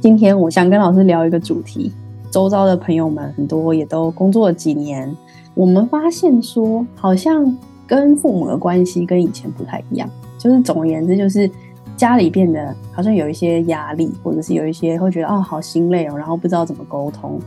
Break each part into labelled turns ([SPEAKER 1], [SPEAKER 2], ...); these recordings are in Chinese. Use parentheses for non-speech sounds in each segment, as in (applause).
[SPEAKER 1] 今天我想跟老师聊一个主题，周遭的朋友们很多也都工作了几年，我们发现说，好像跟父母的关系跟以前不太一样，就是总而言之，就是家里变得好像有一些压力，或者是有一些会觉得哦好心累哦，然后不知道怎么沟通。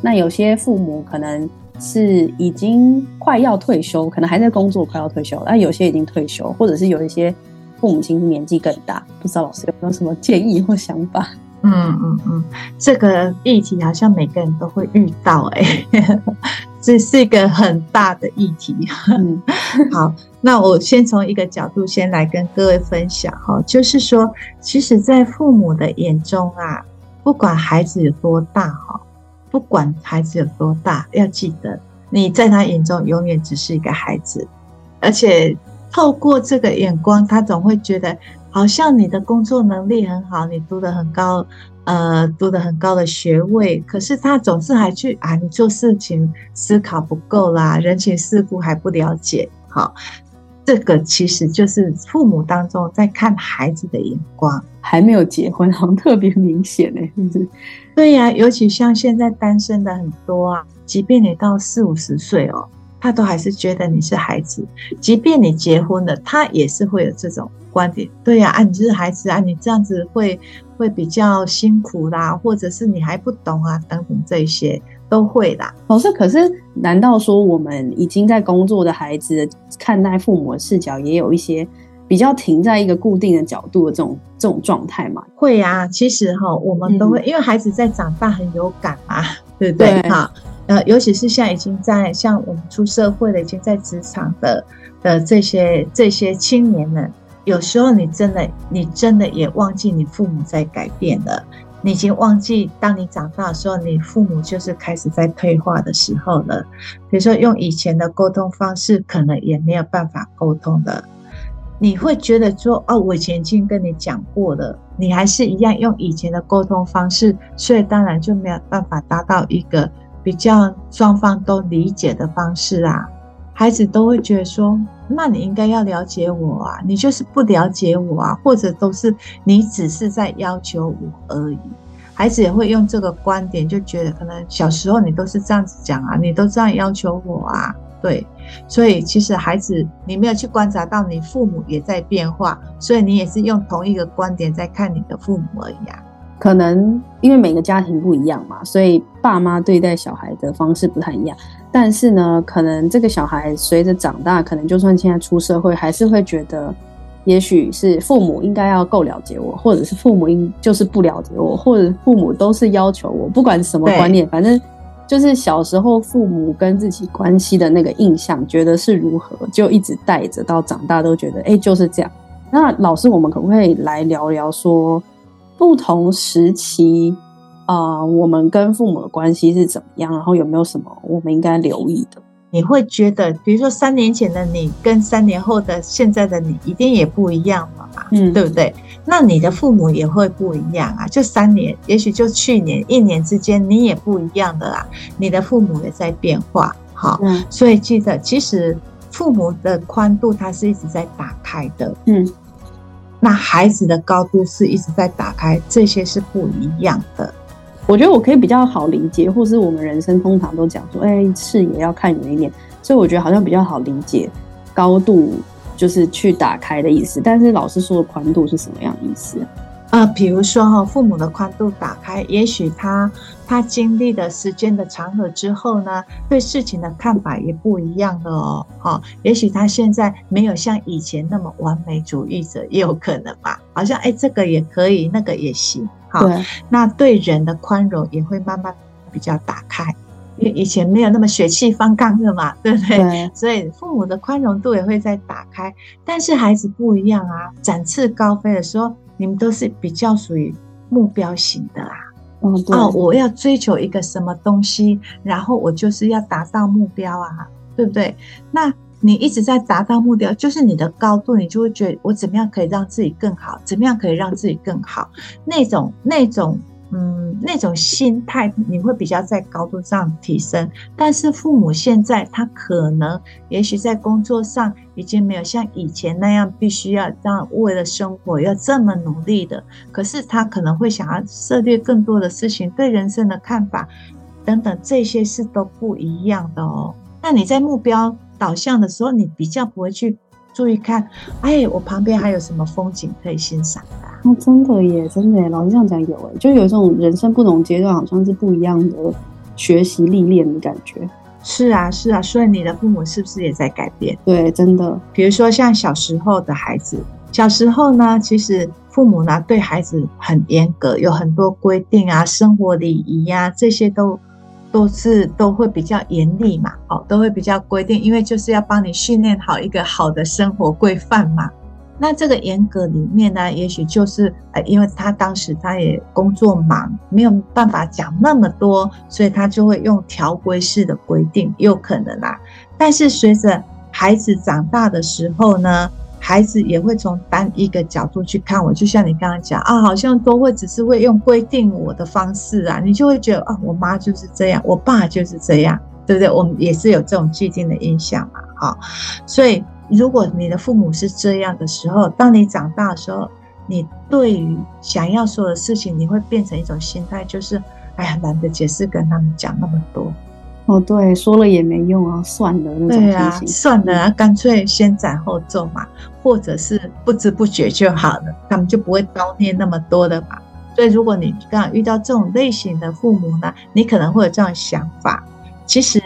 [SPEAKER 1] 那有些父母可能是已经快要退休，可能还在工作，快要退休，那有些已经退休，或者是有一些父母亲年纪更大，不知道老师有没有什么建议或想法？
[SPEAKER 2] 嗯嗯嗯，这个议题好像每个人都会遇到，欸，哎，(laughs) 这 (laughs) 是一个很大的议题。嗯，(laughs) 好，那我先从一个角度先来跟各位分享哈，就是说，其实，在父母的眼中啊，不管孩子有多大哈，不管孩子有多大，要记得你在他眼中永远只是一个孩子，而且透过这个眼光，他总会觉得。好像你的工作能力很好，你读得很高，呃，读得很高的学位，可是他总是还去啊，你做事情思考不够啦，人情世故还不了解，好，这个其实就是父母当中在看孩子的眼光，
[SPEAKER 1] 还没有结婚，好像特别明显哎，是不是？
[SPEAKER 2] 对呀，尤其像现在单身的很多啊，即便你到四五十岁哦，他都还是觉得你是孩子，即便你结婚了，他也是会有这种。观点对呀，啊，你就是孩子啊，你这样子会会比较辛苦啦，或者是你还不懂啊，等等这些都会啦。
[SPEAKER 1] 老师，可是难道说我们已经在工作的孩子看待父母的视角，也有一些比较停在一个固定的角度的这种这种状态吗？
[SPEAKER 2] 会呀，其实哈，我们都会，嗯，因为孩子在长大很有感嘛，(laughs) 对不对？哈，呃，尤其是像已经在像我们出社会了，已经在职场的的这些这些青年人。有时候你真的，你真的也忘记你父母在改变了，你已经忘记当你长大的时候，你父母就是开始在退化的时候了。比如说用以前的沟通方式，可能也没有办法沟通的。你会觉得说，哦，我以前已经跟你讲过了，你还是一样用以前的沟通方式，所以当然就没有办法达到一个比较双方都理解的方式啊。孩子都会觉得说，那你应该要了解我啊，你就是不了解我啊，或者都是你只是在要求我而已。孩子也会用这个观点，就觉得可能小时候你都是这样子讲啊，你都这样要求我啊，对。所以其实孩子，你没有去观察到你父母也在变化，所以你也是用同一个观点在看你的父母而已啊。
[SPEAKER 1] 可能因为每个家庭不一样嘛，所以爸妈对待小孩的方式不太一样。但是呢，可能这个小孩随着长大，可能就算现在出社会，还是会觉得，也许是父母应该要够了解我，或者是父母应就是不了解我，或者父母都是要求我，不管什么观念，反正就是小时候父母跟自己关系的那个印象，觉得是如何，就一直带着到长大，都觉得哎就是这样。那老师，我们可不可以来聊聊说不同时期？啊、呃，我们跟父母的关系是怎么样？然后有没有什么我们应该留意的？
[SPEAKER 2] 你会觉得，比如说三年前的你跟三年后的现在的你，一定也不一样了嘛？嗯，对不对？那你的父母也会不一样啊。就三年，也许就去年一年之间，你也不一样的啦。你的父母也在变化，好，嗯，所以记得，其实父母的宽度它是一直在打开的，嗯，那孩子的高度是一直在打开，这些是不一样的。
[SPEAKER 1] 我觉得我可以比较好理解，或是我们人生通常都讲说，哎，视野要看远一点，所以我觉得好像比较好理解，高度就是去打开的意思。但是老师说的宽度是什么样的意思？
[SPEAKER 2] 啊、呃，比如说哈，父母的宽度打开，也许他他经历的时间的长河之后呢，对事情的看法也不一样了哦。哈，也许他现在没有像以前那么完美主义者，也有可能吧。好像哎，这个也可以，那个也行。好，对，那对人的宽容也会慢慢比较打开，因为以前没有那么血气方刚的嘛，对不对？对，所以父母的宽容度也会在打开。但是孩子不一样啊，展翅高飞的时候，你们都是比较属于目标型的啊。哦，哦，我要追求一个什么东西，然后我就是要达到目标啊，对不对？那你一直在达到目标，就是你的高度，你就会觉得我怎么样可以让自己更好，怎么样可以让自己更好，那种那种。嗯，那种心态你会比较在高度上提升，但是父母现在他可能也许在工作上已经没有像以前那样必须要让为了生活要这么努力的，可是他可能会想要涉猎更多的事情，对人生的看法等等这些事都不一样的哦。那你在目标导向的时候，你比较不会去。注意看，哎，我旁边还有什么风景可以欣赏的？
[SPEAKER 1] 哦，真的耶，真的耶，老师这样讲有哎，就有一种人生不同阶段好像是不一样的学习历练的感觉。
[SPEAKER 2] 是啊，是啊，所以你的父母是不是也在改变？
[SPEAKER 1] 对，真的。
[SPEAKER 2] 比如说像小时候的孩子，小时候呢，其实父母呢对孩子很严格，有很多规定啊，生活礼仪呀，这些都。都是都会比较严厉嘛，哦，都会比较规定，因为就是要帮你训练好一个好的生活规范嘛。那这个严格里面呢，也许就是呃，因为他当时他也工作忙，没有办法讲那么多，所以他就会用条规式的规定，有可能啦。但是随着孩子长大的时候呢，孩子也会从单一个角度去看我，就像你刚刚讲啊，好像都会只是会用规定我的方式啊，你就会觉得啊，我妈就是这样，我爸就是这样，(laughs) 对不对？我们也是有这种既定的印象嘛，好，所以如果你的父母是这样的时候，当你长大的时候，你对于想要说的事情，你会变成一种心态，就是哎呀，懒得解释，跟他们讲那么多。
[SPEAKER 1] 哦，对，说了也没用啊，算了那种啊，
[SPEAKER 2] 算了啊，干脆先斩后奏嘛，或者是不知不觉就好了，他们就不会叨念那么多的嘛。所以，如果你刚好遇到这种类型的父母呢，你可能会有这种想法，其实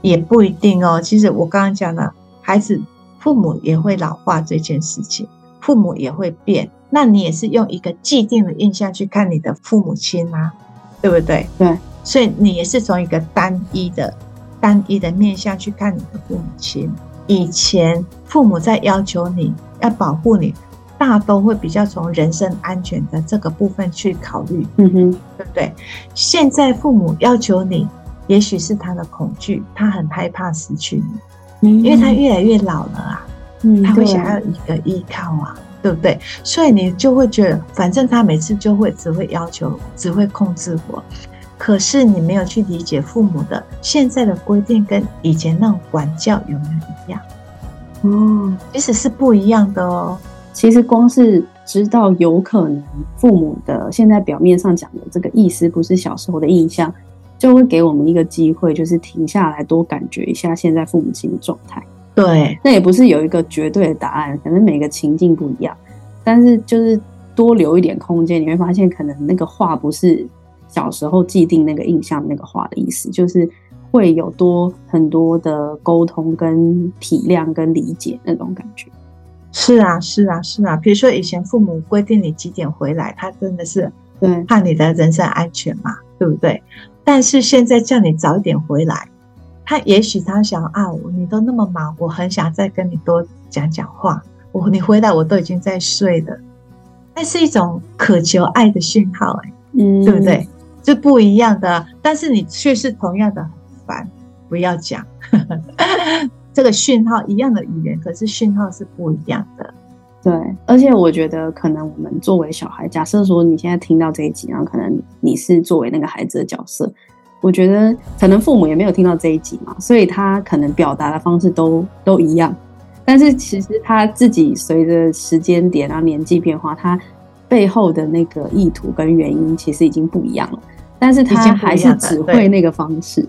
[SPEAKER 2] 也不一定哦。其实我刚刚讲了，孩子父母也会老化这件事情，父母也会变，那你也是用一个既定的印象去看你的父母亲啊，对不对？
[SPEAKER 1] 对。
[SPEAKER 2] 所以你也是从一个单一的、单一的面向去看你的父母亲。以前父母在要求你要保护你，大都会比较从人身安全的这个部分去考虑，
[SPEAKER 1] 嗯哼，
[SPEAKER 2] 对不对？现在父母要求你，也许是他的恐惧，他很害怕失去你，嗯，因为他越来越老了啊，嗯，他会想要一个依靠啊，对不对？所以你就会觉得，反正他每次就会只会要求，只会控制我。可是你没有去理解父母的现在的规定跟以前那种管教有没有一样？
[SPEAKER 1] 哦，
[SPEAKER 2] 其实是不一样的哦。
[SPEAKER 1] 其实光是知道有可能父母的现在表面上讲的这个意思不是小时候的印象，就会给我们一个机会，就是停下来多感觉一下现在父母亲的状态。
[SPEAKER 2] 对，
[SPEAKER 1] 那也不是有一个绝对的答案，可能每个情境不一样，但是就是多留一点空间，你会发现可能那个话不是。小时候既定那个印象，那个话的意思就是会有多很多的沟通、跟体谅、跟理解那种感觉。
[SPEAKER 2] 是啊，是啊，是啊。比如说以前父母规定你几点回来，他真的是对怕你的人身安全嘛，对不对？但是现在叫你早一点回来，他也许他想啊，你都那么忙，我很想再跟你多讲讲话。我你回来我都已经在睡了，那是一种渴求爱的讯号，欸，嗯，对不对？是不一样的，但是你却是同样的很烦，不要讲 (laughs) 这个讯号一样的语言，可是讯号是不一样的。
[SPEAKER 1] 对，而且我觉得可能我们作为小孩，假设说你现在听到这一集，然后可能你是作为那个孩子的角色，我觉得可能父母也没有听到这一集嘛，所以他可能表达的方式都都一样，但是其实他自己随着时间点啊年纪变化，他背后的那个意图跟原因其实已经不一样了。但是他还是只会那个方式，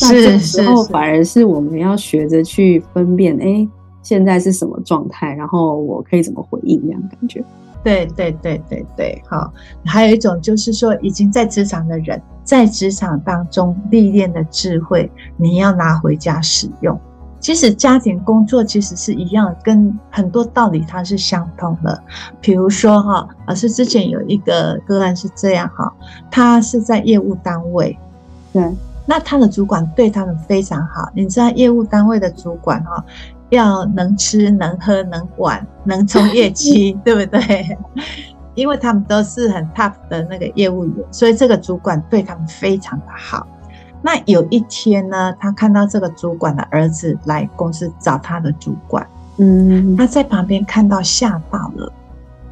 [SPEAKER 1] 那这时候反而是我们要学着去分辨，哎，现在是什么状态，然后我可以怎么回应，这样感觉。
[SPEAKER 2] 对对对对对，好。还有一种就是说，已经在职场的人，在职场当中历练的智慧，你要拿回家使用。其实家庭工作其实是一样，跟很多道理它是相通的。比如说哈，老师之前有一个个案是这样哈，他是在业务单位，
[SPEAKER 1] 对，
[SPEAKER 2] 那他的主管对他们非常好。你知道业务单位的主管哈，要能吃能喝能管能冲业绩，(laughs) 对不对？因为他们都是很 tough 的那个业务员，所以这个主管对他们非常的好。那有一天呢，他看到这个主管的儿子来公司找他的主管，嗯，他在旁边看到吓到了。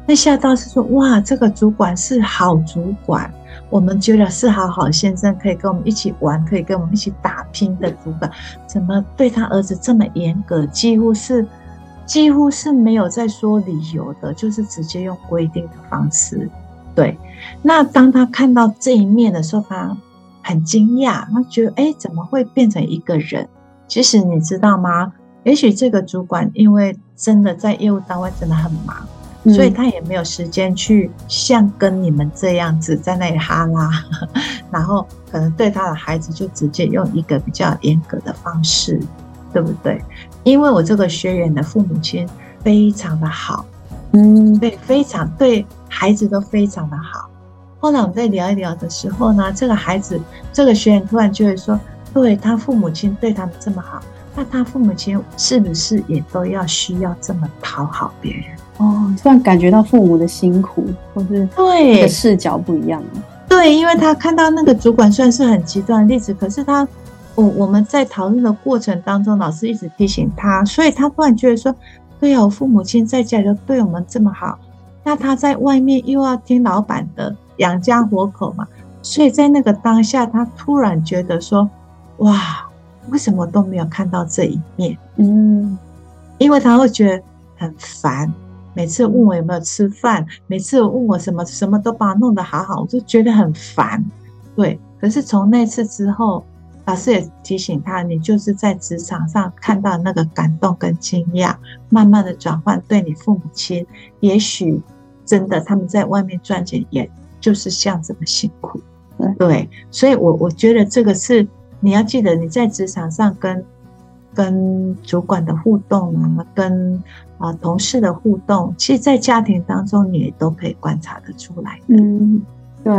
[SPEAKER 2] 那吓到是说，哇，这个主管是好主管，我们觉得是好好先生，可以跟我们一起玩，可以跟我们一起打拼的主管，怎么对他儿子这么严格？几乎是，几乎是没有在说理由的，就是直接用规定的方式。对，那当他看到这一面的时候，他。很惊讶，他觉得哎，怎么会变成一个人？其实你知道吗？也许这个主管因为真的在业务单位真的很忙，嗯、所以他也没有时间去像跟你们这样子在那里哈拉，(laughs) 然后可能对他的孩子就直接用一个比较严格的方式，对不对？因为我这个学员的父母亲非常的好，嗯，对，非常对孩子都非常的好。后来我们在聊一聊的时候呢，这个孩子，这个学员突然就会说：“对，他父母亲对他们这么好，那他父母亲是不是也都要需要这么讨好别人？”
[SPEAKER 1] 哦，突然感觉到父母的辛苦，或是对的视角不一样
[SPEAKER 2] 了。对，因为他看到那个主管算是很极端的例子，可是他，我我们在讨论的过程当中，老师一直提醒他，所以他突然觉得说：“对呀，我父母亲在家里都对我们这么好，那他在外面又要听老板的。”养家活口嘛，所以在那个当下，他突然觉得说：“哇，为什么都没有看到这一面？”嗯，因为他会觉得很烦，每次问我有没有吃饭，每次问我什么什么都把我弄得好好，我就觉得很烦。对，可是从那次之后，老师也提醒他：“你就是在职场上看到那个感动跟惊讶，慢慢的转换对你父母亲，也许真的他们在外面赚钱也。”就是像这么辛苦，对，所以我我觉得这个是你要记得你在职场上跟跟主管的互动啊，跟啊同事的互动，其实，在家庭当中你也都可以观察得出来。
[SPEAKER 1] 嗯，对，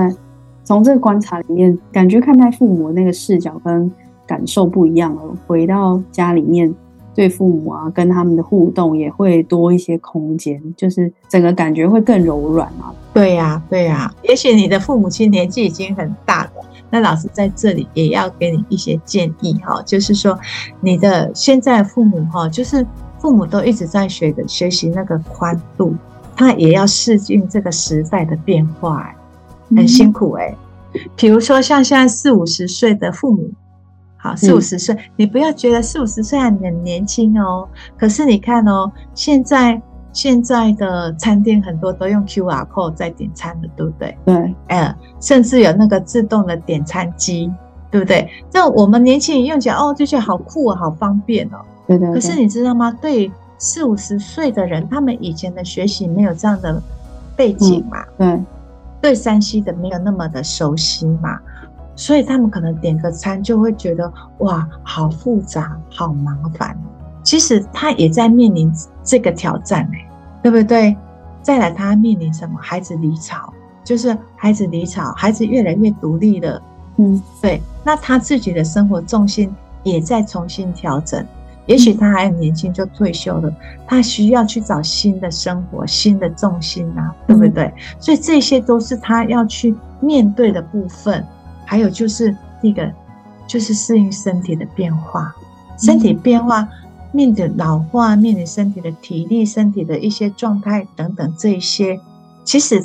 [SPEAKER 1] 从这个观察里面，感觉看待父母那个视角跟感受不一样了。回到家里面。对父母啊，跟他们的互动也会多一些空间，就是整个感觉会更柔软啊。
[SPEAKER 2] 对呀，对呀。也许你的父母亲年纪已经很大了，那老师在这里也要给你一些建议哈，就是说你的现在父母哈，就是父母都一直在学的学习那个宽度，他也要适应这个时代的变化，很辛苦哎。比如说像现在四五十岁的父母。好，四五十岁，你不要觉得四五十岁还很年轻哦。可是你看哦，现在现在的餐厅很多都用 QR code 在点餐的，对不对？
[SPEAKER 1] 对，
[SPEAKER 2] 嗯，甚至有那个自动的点餐机，对不对？那我们年轻人用起来哦，就觉得好酷啊，好方便哦。
[SPEAKER 1] 对对。
[SPEAKER 2] 可是你知道吗？对四五十岁的人，他们以前的学习没有这样的背景嘛？
[SPEAKER 1] 对。
[SPEAKER 2] 对山西的没有那么的熟悉嘛？所以他们可能点个餐就会觉得哇，好复杂，好麻烦。其实他也在面临这个挑战哎，对不对？再来，他面临什么？孩子离巢，就是孩子离巢，孩子越来越独立了。嗯，对。那他自己的生活重心也在重新调整。也许他还很年轻就退休了，他需要去找新的生活、新的重心啊，对不对？所以这些都是他要去面对的部分。还有就是那个，就是适应身体的变化，身体变化，面对老化，面对身体的体力、身体的一些状态等等，这一些，其实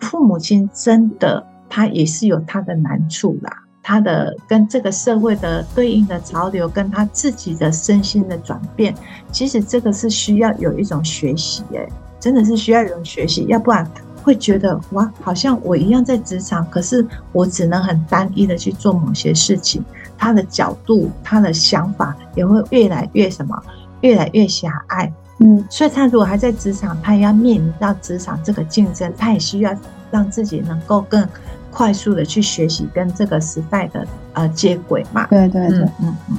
[SPEAKER 2] 父母亲真的他也是有他的难处啦，他的跟这个社会的对应的潮流，跟他自己的身心的转变，其实这个是需要有一种学习，哎，真的是需要有一种学习，要不然。会觉得哇，好像我一样在职场，可是我只能很单一的去做某些事情。他的角度，他的想法也会越来越什么，越来越狭隘。嗯，所以他如果还在职场，他也要面临到职场这个竞争，他也需要让自己能够更快速的去学习跟这个时代的呃接轨嘛。
[SPEAKER 1] 对对对，
[SPEAKER 2] 嗯嗯。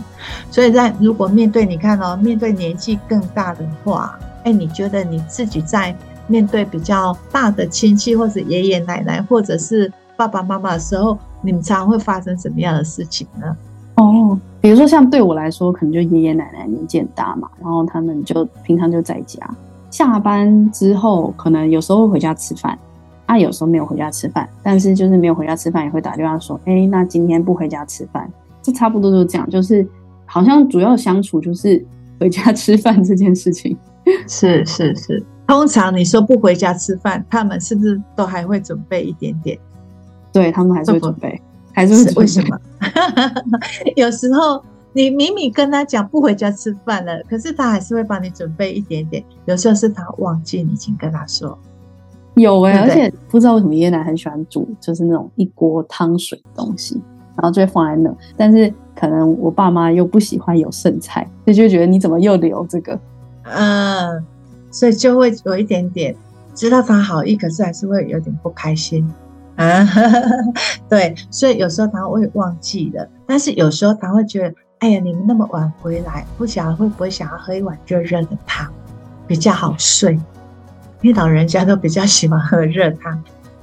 [SPEAKER 2] 所以在如果面对你看哦，面对年纪更大的话，哎，你觉得你自己在？面对比较大的亲戚，或者爷爷奶奶，或者是爸爸妈妈的时候，你们常常会发生什么样的事情呢？
[SPEAKER 1] 哦，比如说像对我来说，可能就爷爷奶奶年纪很大嘛，然后他们就平常就在家，下班之后可能有时候会回家吃饭，啊，有时候没有回家吃饭，但是就是没有回家吃饭也会打电话说，哎，那今天不回家吃饭，就差不多就这样，就是好像主要相处就是回家吃饭这件事情。
[SPEAKER 2] 是是是，通常你说不回家吃饭，他们是不是都还会准备一点点？
[SPEAKER 1] 对，他们还是会准备，还是会。为什么？(laughs)
[SPEAKER 2] 有时候你明明跟他讲不回家吃饭了，可是他还是会帮你准备一点点。有时候是他忘记你已经跟他说。
[SPEAKER 1] 有哎、欸，而且不知道为什么爷爷奶奶很喜欢煮，就是那种一锅汤水的东西，然后就会放在那。但是可能我爸妈又不喜欢有剩菜，所以就觉得你怎么又留这个？
[SPEAKER 2] 嗯，所以就会有一点点知道他好意，可是还是会有点不开心啊。(laughs) 对，所以有时候他会忘记了，但是有时候他会觉得，哎呀，你们那么晚回来，不晓得会不会想要喝一碗热热的汤，比较好睡。因为老人家都比较喜欢喝热汤。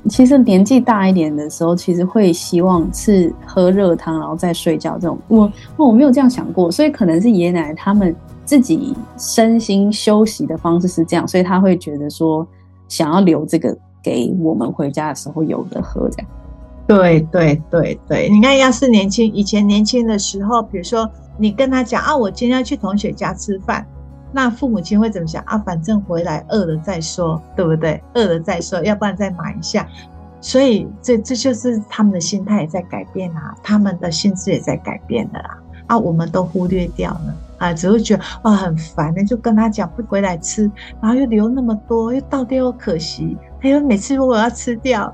[SPEAKER 1] 其实年纪大一点的时候，其实会希望是喝热汤，然后再睡觉。这种我我没有这样想过，所以可能是爷爷奶奶他们自己身心休息的方式是这样，所以他会觉得说想要留这个给我们回家的时候有的喝。这样。
[SPEAKER 2] 对对对对，你看，要是年轻以前年轻的时候，比如说你跟他讲啊，我今天要去同学家吃饭。那父母亲会怎么想啊？反正回来饿了再说，对不对？饿了再说，要不然再买一下。所以这这就是他们的心态也在改变啊，他们的心智也在改变的啦。啊，我们都忽略掉了啊，只会觉得哇很烦，那就跟他讲不回来吃，然后又留那么多，又倒掉又可惜，还有每次如果要吃掉，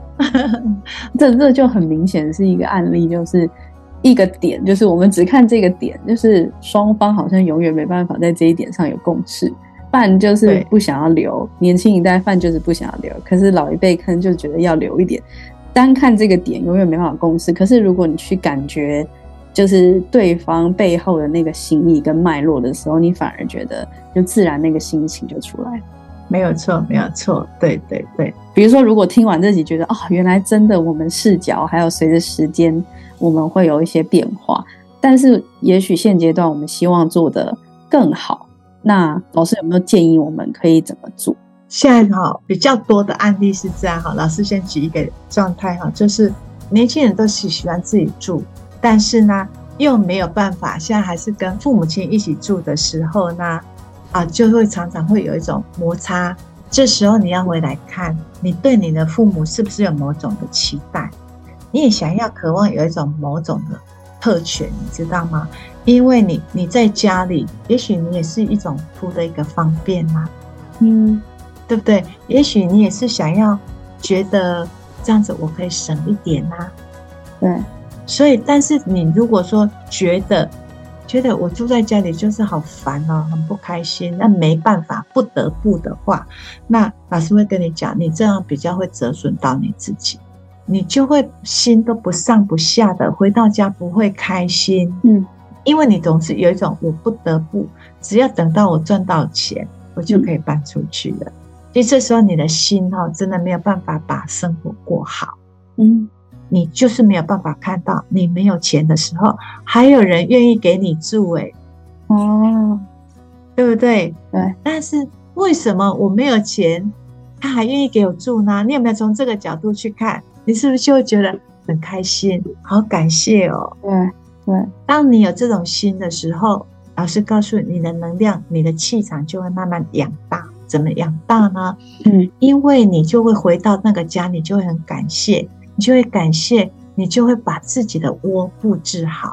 [SPEAKER 2] (laughs)
[SPEAKER 1] 这这就很明显是一个案例，就是。一个点就是我们只看这个点，就是双方好像永远没办法在这一点上有共识。饭就是不想要留，年轻一代饭就是不想要留，可是老一辈可能就觉得要留一点。单看这个点永远没办法共识。可是如果你去感觉，就是对方背后的那个心意跟脉络的时候，你反而觉得就自然那个心情就出来。
[SPEAKER 2] 没有错，没有错，对对对。
[SPEAKER 1] 比如说，如果听完这集觉得啊、哦，原来真的我们视角还有随着时间。我们会有一些变化，但是也许现阶段我们希望做的更好。那老师有没有建议我们可以怎么做？
[SPEAKER 2] 现在哈比较多的案例是这样哈，老师先举一个状态哈，就是年轻人都喜喜欢自己住，但是呢又没有办法，现在还是跟父母亲一起住的时候呢，啊就会常常会有一种摩擦。这时候你要回来看，你对你的父母是不是有某种的期待？你也想要渴望有一种某种的特权，你知道吗？因为你你在家里，也许你也是一种图的一个方便呐、啊，嗯，对不对？也许你也是想要觉得这样子我可以省一点呐、啊，对。所以，但是你如果说觉得觉得我住在家里就是好烦哦，很不开心，那没办法，不得不的话，那老师会跟你讲，你这样比较会折损到你自己。你就会心都不上不下的，回到家不会开心，嗯，因为你总是有一种我不得不，只要等到我赚到钱，我就可以搬出去了。所以这时候你的心哈，真的没有办法把生活过好，嗯，你就是没有办法看到你没有钱的时候，还有人愿意给你住，诶哦，对不对？对。但是为什么我没有钱，他还愿意给我住呢？你有没有从这个角度去看？你是不是就会觉得很开心？好感谢哦。对对，当你有这种心的时候，老师告诉你，你的能量、你的气场就会慢慢养大。怎么养大呢？嗯，因为你就会回到那个家，你就会很感谢，你就会感谢，你就会把自己的窝布置好，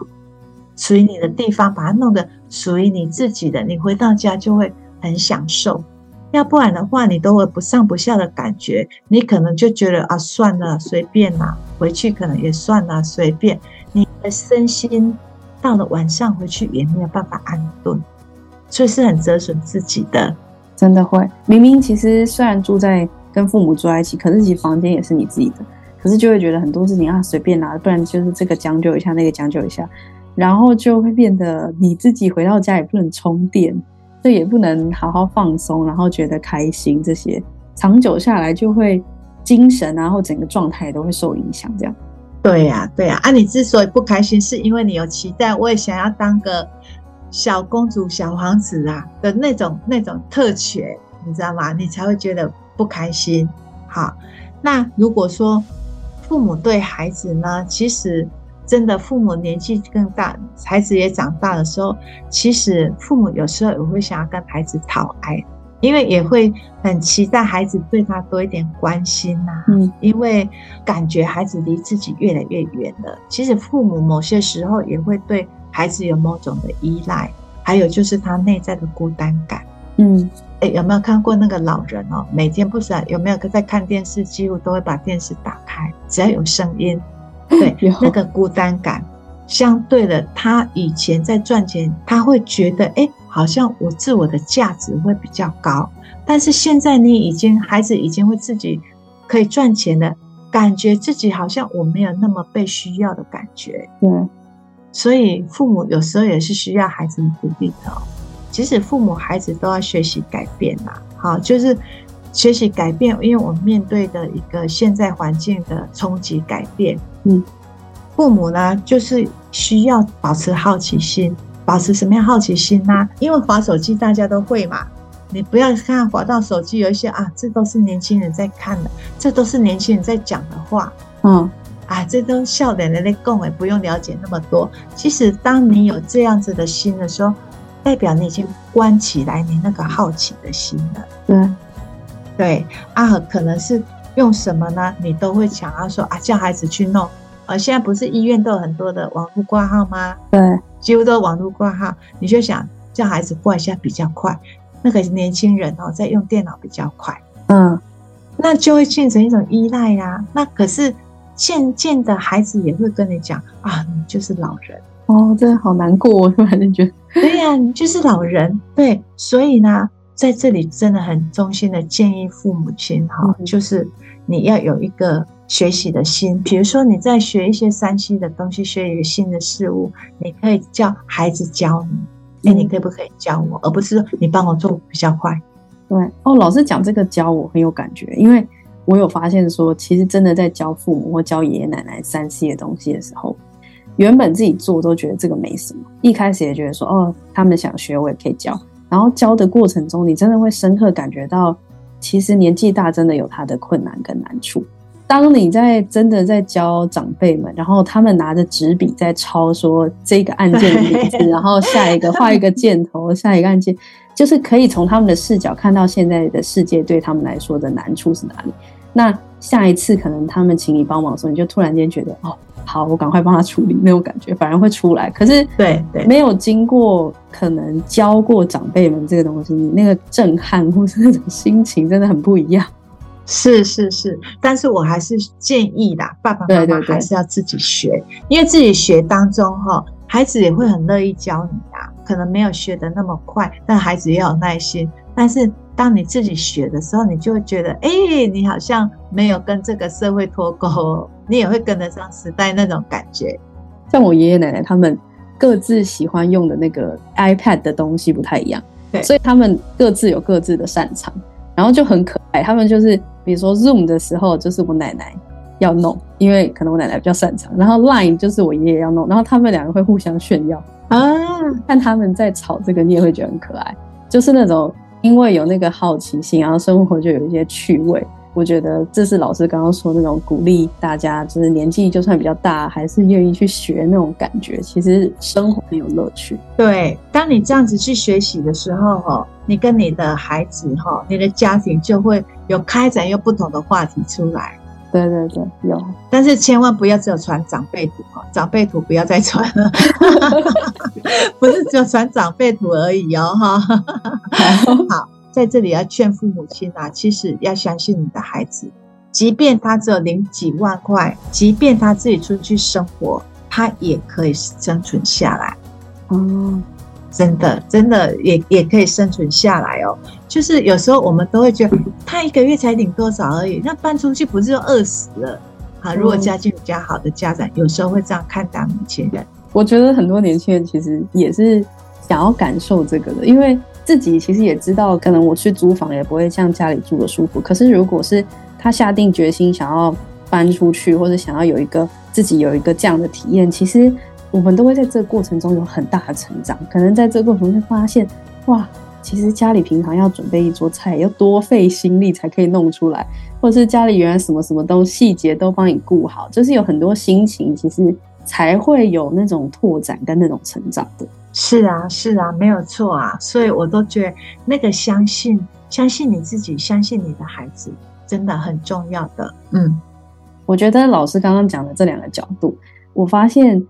[SPEAKER 2] 属于你的地方，把它弄得属于你自己的。你回到家就会很享受。要不然的话，你都会不上不下的感觉，你可能就觉得啊，算了，随便啦，回去可能也算了，随便。你的身心到了晚上回去也没有办法安顿，所以是很折损自己的。
[SPEAKER 1] 真的会，明明其实虽然住在跟父母住在一起，可是其实房间也是你自己的，可是就会觉得很多事情啊随便拿，不然就是这个将就一下，那个将就一下，然后就会变得你自己回到家也不能充电。这也不能好好放松，然后觉得开心，这些长久下来就会精神，然后整个状态都会受影响。这样，
[SPEAKER 2] 对呀、啊，对呀。啊，你之所以不开心，是因为你有期待，我也想要当个小公主、小王子啊的那种那种特权，你知道吗？你才会觉得不开心。好，那如果说父母对孩子呢，其实真的父母年纪更大，孩子也长大的时候，其实父母有时候也会想要跟孩子讨爱，因为也会很期待孩子对他多一点关心呐、啊。嗯，因为感觉孩子离自己越来越远了。其实父母某些时候也会对孩子有某种的依赖，还有就是他内在的孤单感。嗯，诶，有没有看过那个老人哦？每天不是有没有在看电视，几乎都会把电视打开，只要有声音。(laughs) 对，那个孤单感，相对的，他以前在赚钱，他会觉得，哎，好像我自我的价值会比较高。但是现在你已经，孩子已经会自己可以赚钱了，感觉自己好像我没有那么被需要的感觉。嗯，所以父母有时候也是需要孩子鼓励的哦。其实父母孩子都要学习改变啦，好，就是学习改变，因为我们面对的一个现在环境的冲击改变。嗯，父母呢，就是需要保持好奇心，保持什么样好奇心呢？因为滑手机大家都会嘛，你不要看滑到手机有一些啊，这都是年轻人在看的，这都是年轻人在讲的话，嗯，啊，这都笑脸人的共诶，不用了解那么多。其实当你有这样子的心的时候，代表你已经关起来你那个好奇的心了。对，对啊，可能是。用什么呢？你都会想要说啊，叫孩子去弄。呃，现在不是医院都有很多的网络挂号吗？对，几乎都有网络挂号。你就想叫孩子挂一下比较快。那个年轻人哦，在用电脑比较快。嗯，那就会变成一种依赖呀、啊。那可是渐渐的，孩子也会跟你讲啊，你就是老人
[SPEAKER 1] 哦，真的好难过。我突然间觉得，(laughs)
[SPEAKER 2] 对呀、啊，你就是老人。对，所以呢，在这里真的很衷心的建议父母亲哈，嗯、就是。你要有一个学习的心，比如说你在学一些山西的东西，学一个新的事物，你可以叫孩子教你，哎，你可不可以教我，而不是说你帮我做比较快。
[SPEAKER 1] 对哦，老师讲这个教我很有感觉，因为我有发现说，其实真的在教父母或教爷爷奶奶 3C 的东西的时候，原本自己做都觉得这个没什么，一开始也觉得说，哦，他们想学我也可以教，然后教的过程中，你真的会深刻感觉到。其实年纪大真的有他的困难跟难处。当你在真的在教长辈们，然后他们拿着纸笔在抄说这个按键的名字，(laughs) 然后下一个画一个箭头，(laughs) 下一个按键，就是可以从他们的视角看到现在的世界对他们来说的难处是哪里。那下一次可能他们请你帮忙的时候，你就突然间觉得哦。好，我赶快帮他处理那种感觉，反而会出来。可是，对对，没有经过可能教过长辈们这个东西，你那个震撼或是那种心情真的很不一样。
[SPEAKER 2] 是是是，但是我还是建议啦，爸爸妈妈还是要自己学，对对对，因为自己学当中哈，孩子也会很乐意教你啊。可能没有学的那么快，但孩子也有耐心。但是当你自己学的时候，你就会觉得，哎、欸，你好像没有跟这个社会脱钩。(laughs) 你也会跟得上时代那种感觉，
[SPEAKER 1] 像我爷爷奶奶他们各自喜欢用的那个 iPad 的东西不太一样，对，所以他们各自有各自的擅长，然后就很可爱。他们就是比如说 Zoom 的时候，就是我奶奶要弄，因为可能我奶奶比较擅长，然后 Line 就是我爷爷要弄，然后他们两个会互相炫耀。啊，看他们在吵这个，你也会觉得很可爱，就是那种因为有那个好奇心，然后生活就有一些趣味。我觉得这是老师刚刚说那种鼓励大家，就是年纪就算比较大，还是愿意去学那种感觉。其实生活很有乐趣。
[SPEAKER 2] 对，当你这样子去学习的时候，哈，你跟你的孩子，哈，你的家庭就会有开展又不同的话题出来。
[SPEAKER 1] 对对对，有。
[SPEAKER 2] 但是千万不要只有传长辈图，哈，长辈图不要再传了，(laughs) 不是只有传长辈图而已哦，哈。(laughs) 好。在这里要劝父母亲啊，其实要相信你的孩子，即便他只有零几万块，即便他自己出去生活，他也可以生存下来。哦，真的，真的也也可以生存下来哦。就是有时候我们都会觉得，他一个月才领多少而已，那搬出去不是就饿死了？好，如果家境比较好的家长，有时候会这样看待年轻人。
[SPEAKER 1] 我觉得很多年轻人其实也是想要感受这个的，因为。自己其实也知道，可能我去租房也不会像家里住的舒服。可是如果是他下定决心想要搬出去，或者想要有一个自己有一个这样的体验，其实我们都会在这个过程中有很大的成长。可能在这个过程中会发现，哇，其实家里平常要准备一桌菜要多费心力才可以弄出来，或者是家里原来什么什么东西细节都帮你顾好，就是有很多心情，其实才会有那种拓展跟那种成长的。
[SPEAKER 2] 是啊，是啊，没有错啊。所以我都觉得那个相信，相信你自己，相信你的孩子，真的很重要的。嗯，
[SPEAKER 1] 我觉得老师刚刚讲的这两个角度，我发现。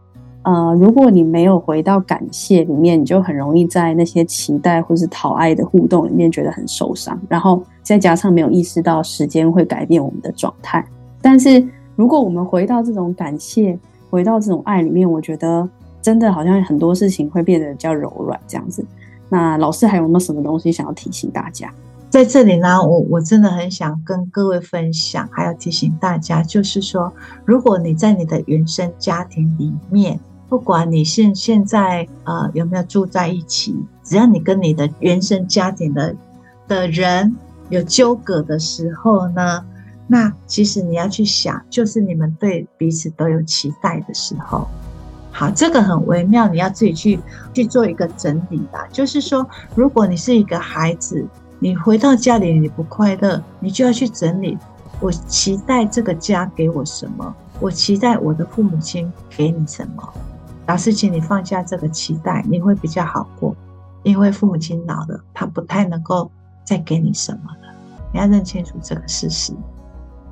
[SPEAKER 1] 呃，如果你没有回到感谢里面，你就很容易在那些期待或是讨爱的互动里面觉得很受伤，然后再加上没有意识到时间会改变我们的状态。但是如果我们回到这种感谢，回到这种爱里面，我觉得真的好像很多事情会变得比较柔软这样子。那老师还有没有什么东西想要提醒大家？
[SPEAKER 2] 在这里呢，我我真的很想跟各位分享，还要提醒大家，就是说，如果你在你的原生家庭里面，不管你现现在呃有没有住在一起，只要你跟你的原生家庭的的人有纠葛的时候呢，那其实你要去想，就是你们对彼此都有期待的时候。好，这个很微妙，你要自己去去做一个整理吧。就是说，如果你是一个孩子，你回到家里你不快乐，你就要去整理，我期待这个家给我什么，我期待我的父母亲给你什么。老师，请你放下这个期待，你会比较好过。因为父母亲老了，他不太能够再给你什么了。你要认清楚这个事实。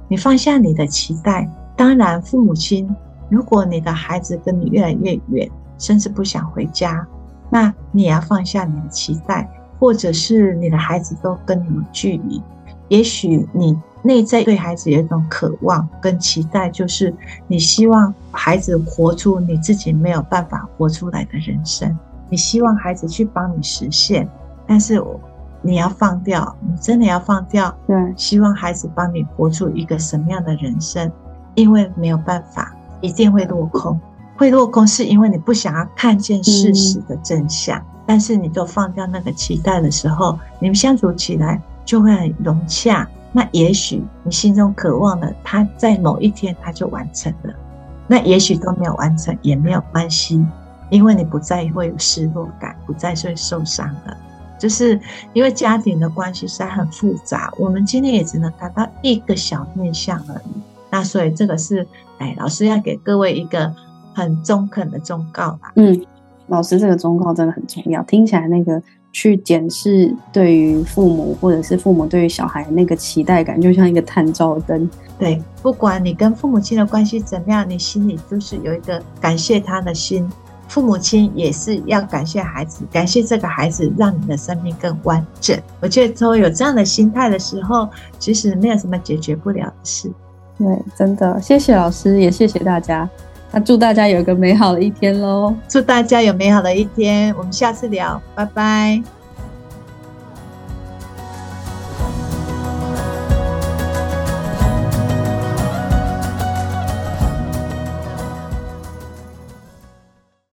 [SPEAKER 2] 你放下你的期待，当然，父母亲，如果你的孩子跟你越来越远，甚至不想回家，那你也要放下你的期待，或者是你的孩子都跟你有距离，也许你。内在对孩子有一种渴望跟期待，就是你希望孩子活出你自己没有办法活出来的人生，你希望孩子去帮你实现，但是我你要放掉，你真的要放掉，
[SPEAKER 1] 对，
[SPEAKER 2] 希望孩子帮你活出一个什么样的人生，因为没有办法，一定会落空，会落空是因为你不想要看见事实的真相，嗯、但是你都放掉那个期待的时候，你们相处起来就会很融洽。那也许你心中渴望的，他在某一天他就完成了；那也许都没有完成，也没有关系，因为你不再会有失落感，不再会受伤了。就是因为家庭的关系实在很复杂，我们今天也只能达到一个小面向而已。那所以这个是，哎，老师要给各位一个很中肯的忠告吧。
[SPEAKER 1] 嗯，老师这个忠告真的很重要，听起来那个。去检视对于父母或者是父母对于小孩那个期待感，就像一个探照灯。
[SPEAKER 2] 对，不管你跟父母亲的关系怎么样，你心里都是有一个感谢他的心。父母亲也是要感谢孩子，感谢这个孩子让你的生命更完整。我觉得，都有这样的心态的时候，其实没有什么解决不了的事。
[SPEAKER 1] 对，真的，谢谢老师，也谢谢大家。那祝大家有个美好的一天喽！
[SPEAKER 2] 祝大家有美好的一天，我们下次聊，拜拜。